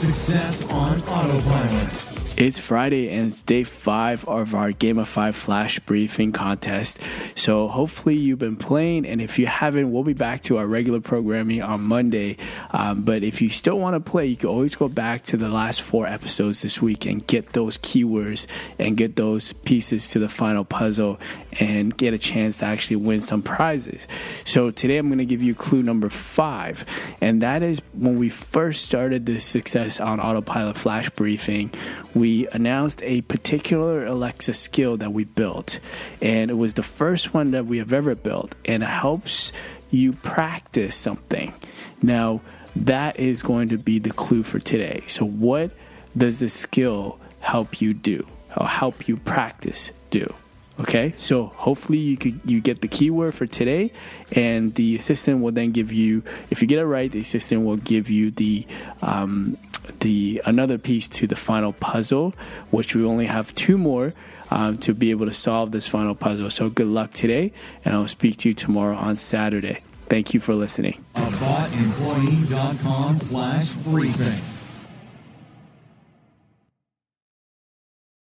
Success on Autopilot. It's Friday and it's day five of our Game of Five Flash Briefing contest. So hopefully you've been playing, and if you haven't, we'll be back to our regular programming on Monday. Um, but if you still want to play, you can always go back to the last four episodes this week and get those keywords and get those pieces to the final puzzle and get a chance to actually win some prizes. So today I'm going to give you clue number five, and that is when we first started this Success on Autopilot Flash Briefing, we we announced a particular Alexa skill that we built. And it was the first one that we have ever built. And it helps you practice something. Now, that is going to be the clue for today. So, what does this skill help you do? Or help you practice do? Okay, so hopefully you could you get the keyword for today, and the assistant will then give you. If you get it right, the assistant will give you the um, the another piece to the final puzzle, which we only have two more. Um, to be able to solve this final puzzle. So good luck today, and I'll speak to you tomorrow on Saturday. Thank you for listening. AboutEmployee.com flash briefing.